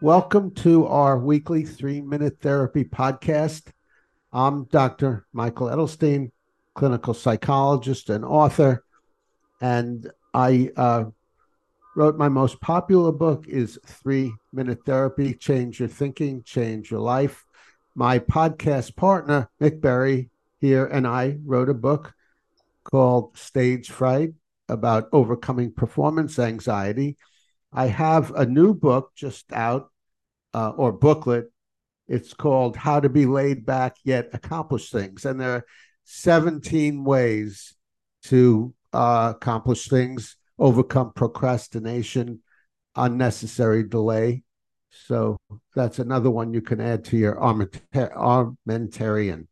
Welcome to our weekly three minute therapy podcast. I'm Dr. Michael Edelstein, clinical psychologist and author. And I uh, wrote my most popular book is Three Minute Therapy Change Your Thinking, Change Your Life. My podcast partner, Mick Berry, here and I wrote a book called Stage Fright about overcoming performance anxiety. I have a new book just out, uh, or booklet. It's called How to Be Laid Back Yet Accomplish Things. And there are 17 ways to uh, accomplish things, overcome procrastination, unnecessary delay. So that's another one you can add to your armamentarium.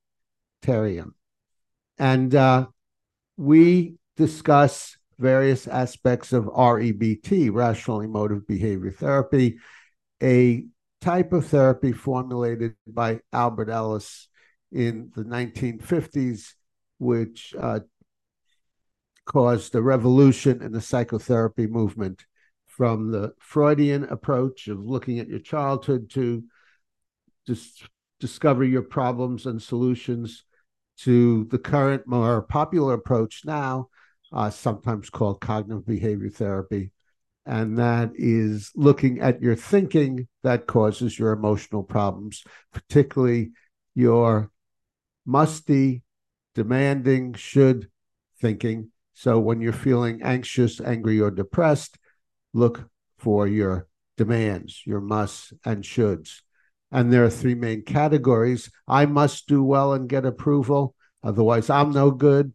And uh, we discuss various aspects of REBT, rational emotive behavior therapy, a type of therapy formulated by Albert Ellis in the 1950s, which uh, caused a revolution in the psychotherapy movement from the Freudian approach of looking at your childhood to discover your problems and solutions to the current more popular approach now, uh, sometimes called cognitive behavior therapy. And that is looking at your thinking that causes your emotional problems, particularly your musty, demanding, should thinking. So when you're feeling anxious, angry, or depressed, look for your demands, your musts and shoulds. And there are three main categories. I must do well and get approval, otherwise, I'm no good.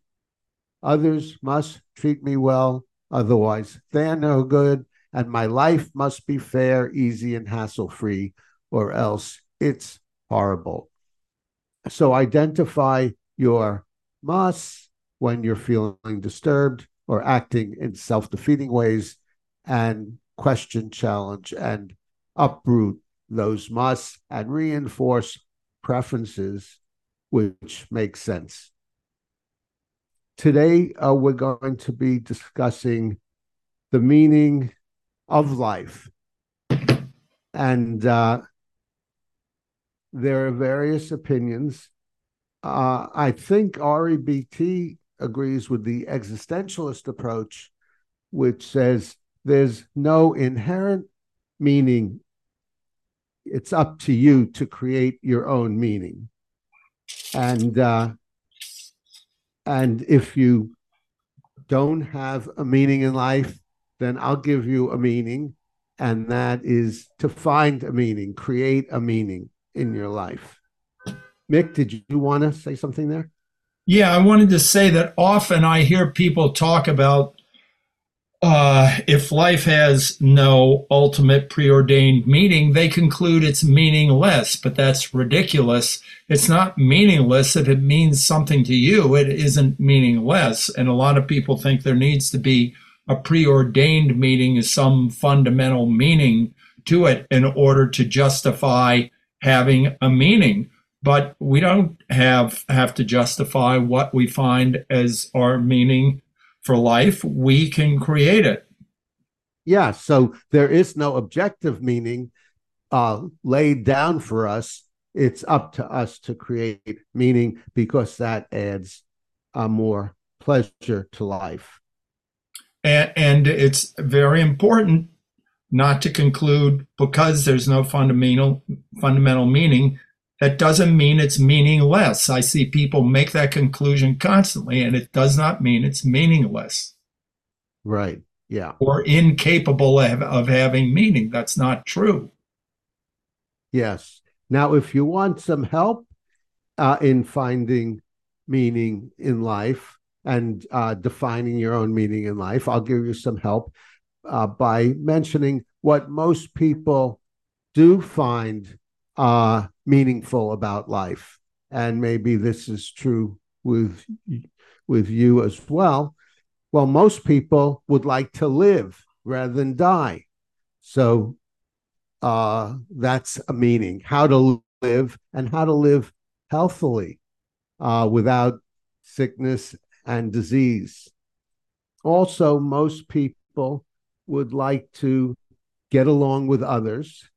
Others must treat me well, otherwise, they're no good. And my life must be fair, easy, and hassle free, or else it's horrible. So identify your musts when you're feeling disturbed or acting in self defeating ways and question, challenge, and uproot those musts and reinforce preferences which make sense. Today, uh, we're going to be discussing the meaning of life. And uh, there are various opinions. Uh, I think REBT agrees with the existentialist approach, which says there's no inherent meaning. It's up to you to create your own meaning. And uh, and if you don't have a meaning in life, then I'll give you a meaning, and that is to find a meaning, create a meaning in your life. Mick, did you want to say something there? Yeah, I wanted to say that often I hear people talk about uh, if life has no ultimate preordained meaning, they conclude it's meaningless, but that's ridiculous. It's not meaningless if it means something to you, it isn't meaningless. And a lot of people think there needs to be a preordained meaning, some fundamental meaning to it in order to justify having a meaning. But we don't have have to justify what we find as our meaning for life, we can create it. Yeah, so there is no objective meaning uh, laid down for us. It's up to us to create meaning because that adds uh, more pleasure to life. And, and it's very important not to conclude because there's no fundamental fundamental meaning that doesn't mean it's meaningless. I see people make that conclusion constantly, and it does not mean it's meaningless. Right. Yeah. Or incapable of, of having meaning. That's not true. Yes. Now, if you want some help uh, in finding meaning in life and uh, defining your own meaning in life, I'll give you some help uh, by mentioning what most people do find uh, meaningful about life. And maybe this is true with with you as well. Well, most people would like to live rather than die. So uh, that's a meaning how to live and how to live healthily uh, without sickness and disease. Also, most people would like to get along with others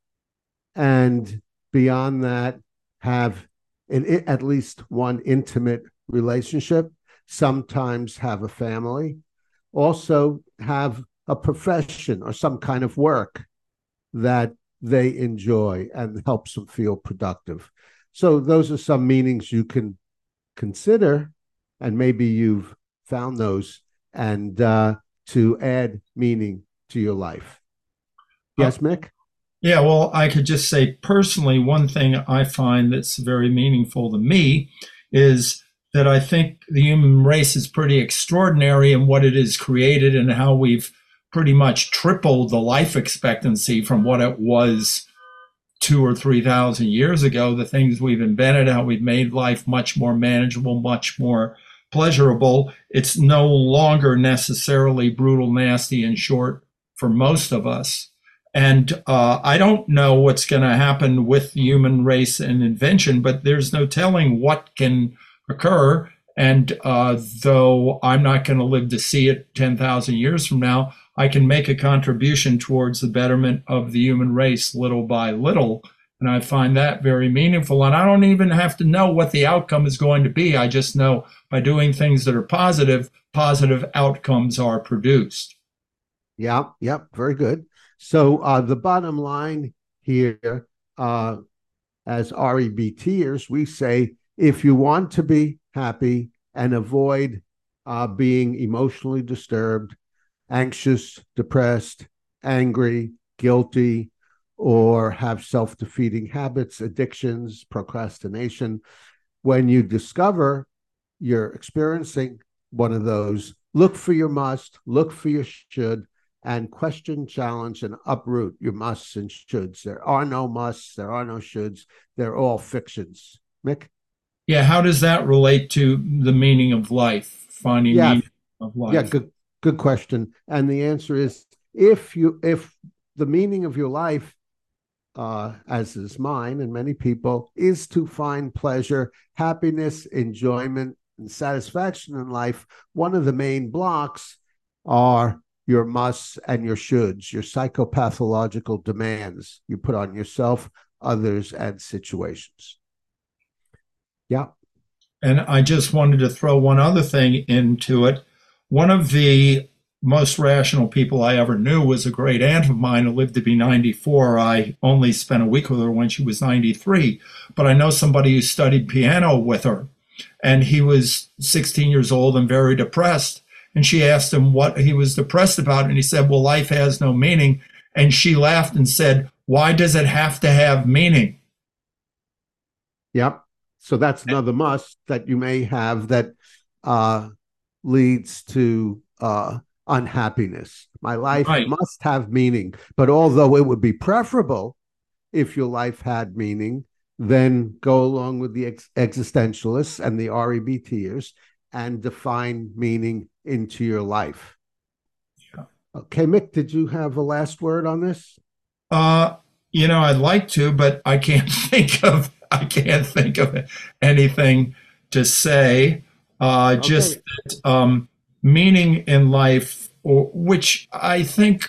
and beyond that, have an, at least one intimate relationship, sometimes have a family, also have a profession or some kind of work that they enjoy and helps them feel productive. So, those are some meanings you can consider, and maybe you've found those, and uh, to add meaning to your life. Yes, Mick? Yeah, well, I could just say personally, one thing I find that's very meaningful to me is that I think the human race is pretty extraordinary in what it has created and how we've pretty much tripled the life expectancy from what it was two or three thousand years ago. The things we've invented, how we've made life much more manageable, much more pleasurable. It's no longer necessarily brutal, nasty, and short for most of us. And uh, I don't know what's going to happen with the human race and invention, but there's no telling what can occur. And uh, though I'm not going to live to see it 10,000 years from now, I can make a contribution towards the betterment of the human race little by little. And I find that very meaningful. And I don't even have to know what the outcome is going to be. I just know by doing things that are positive, positive outcomes are produced. Yeah, yep, very good. So uh, the bottom line here, uh, as REBTers, we say if you want to be happy and avoid uh, being emotionally disturbed, anxious, depressed, angry, guilty, or have self defeating habits, addictions, procrastination, when you discover you're experiencing one of those, look for your must, look for your should, and question, challenge, and uproot your musts and shoulds. There are no musts, there are no shoulds, they're all fictions. Mick? Yeah, how does that relate to the meaning of life, finding yeah, meaning of life? Yeah, good good question. And the answer is if you if the meaning of your life uh, as is mine and many people, is to find pleasure, happiness, enjoyment, and satisfaction in life. One of the main blocks are your musts and your shoulds, your psychopathological demands you put on yourself, others, and situations. Yeah. And I just wanted to throw one other thing into it. One of the most rational people I ever knew was a great aunt of mine who lived to be 94. I only spent a week with her when she was 93, but I know somebody who studied piano with her, and he was 16 years old and very depressed. And she asked him what he was depressed about. And he said, Well, life has no meaning. And she laughed and said, Why does it have to have meaning? Yep. So that's another must that you may have that uh, leads to uh, unhappiness. My life right. must have meaning. But although it would be preferable if your life had meaning, then go along with the ex- existentialists and the REBTers and define meaning into your life. Yeah. Okay, Mick, did you have a last word on this? Uh, you know, I'd like to, but I can't think of I can't think of anything to say. Uh, okay. Just that, um, meaning in life, or, which I think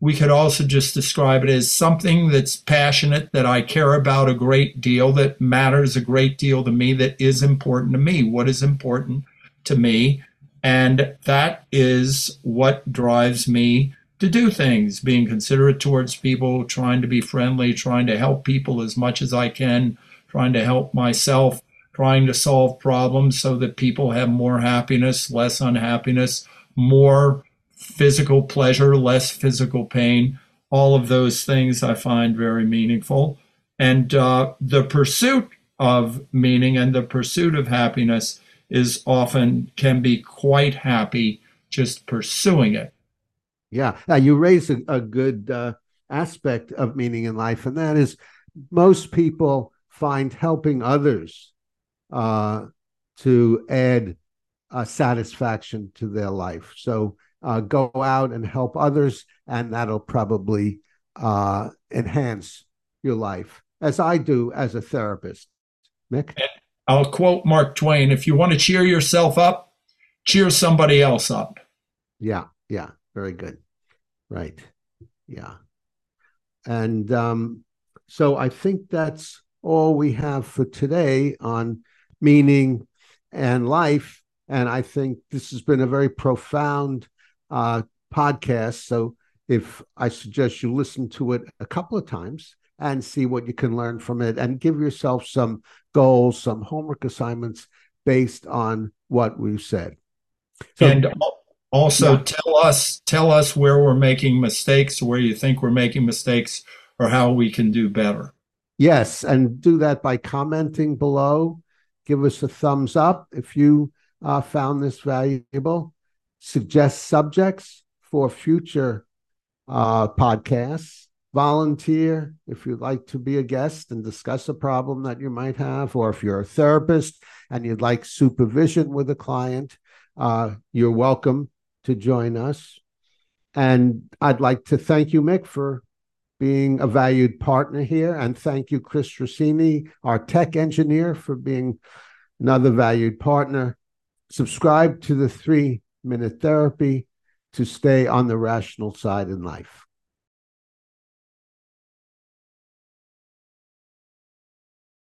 we could also just describe it as something that's passionate, that I care about a great deal, that matters a great deal to me, that is important to me. What is important to me? And that is what drives me to do things, being considerate towards people, trying to be friendly, trying to help people as much as I can, trying to help myself, trying to solve problems so that people have more happiness, less unhappiness, more physical pleasure, less physical pain. All of those things I find very meaningful. And uh, the pursuit of meaning and the pursuit of happiness is often can be quite happy just pursuing it. Yeah, uh, you raise a, a good uh, aspect of meaning in life, and that is most people find helping others uh, to add satisfaction to their life. So uh, go out and help others, and that'll probably uh, enhance your life, as I do as a therapist. Mick? I'll quote Mark Twain if you want to cheer yourself up, cheer somebody else up. Yeah, yeah, very good. Right. Yeah. And um, So I think that's all we have for today on meaning and life. And I think this has been a very profound uh, podcast. So if I suggest you listen to it a couple of times and see what you can learn from it and give yourself some goals, some homework assignments based on what we've said. So, and also yeah. tell us tell us where we're making mistakes, where you think we're making mistakes, or how we can do better. Yes, and do that by commenting below. Give us a thumbs up if you uh, found this valuable. Suggest subjects for future uh, podcasts. Volunteer if you'd like to be a guest and discuss a problem that you might have, or if you're a therapist and you'd like supervision with a client, uh, you're welcome to join us. And I'd like to thank you, Mick, for being a valued partner here. And thank you, Chris Rossini, our tech engineer, for being another valued partner. Subscribe to the three minute therapy to stay on the rational side in life.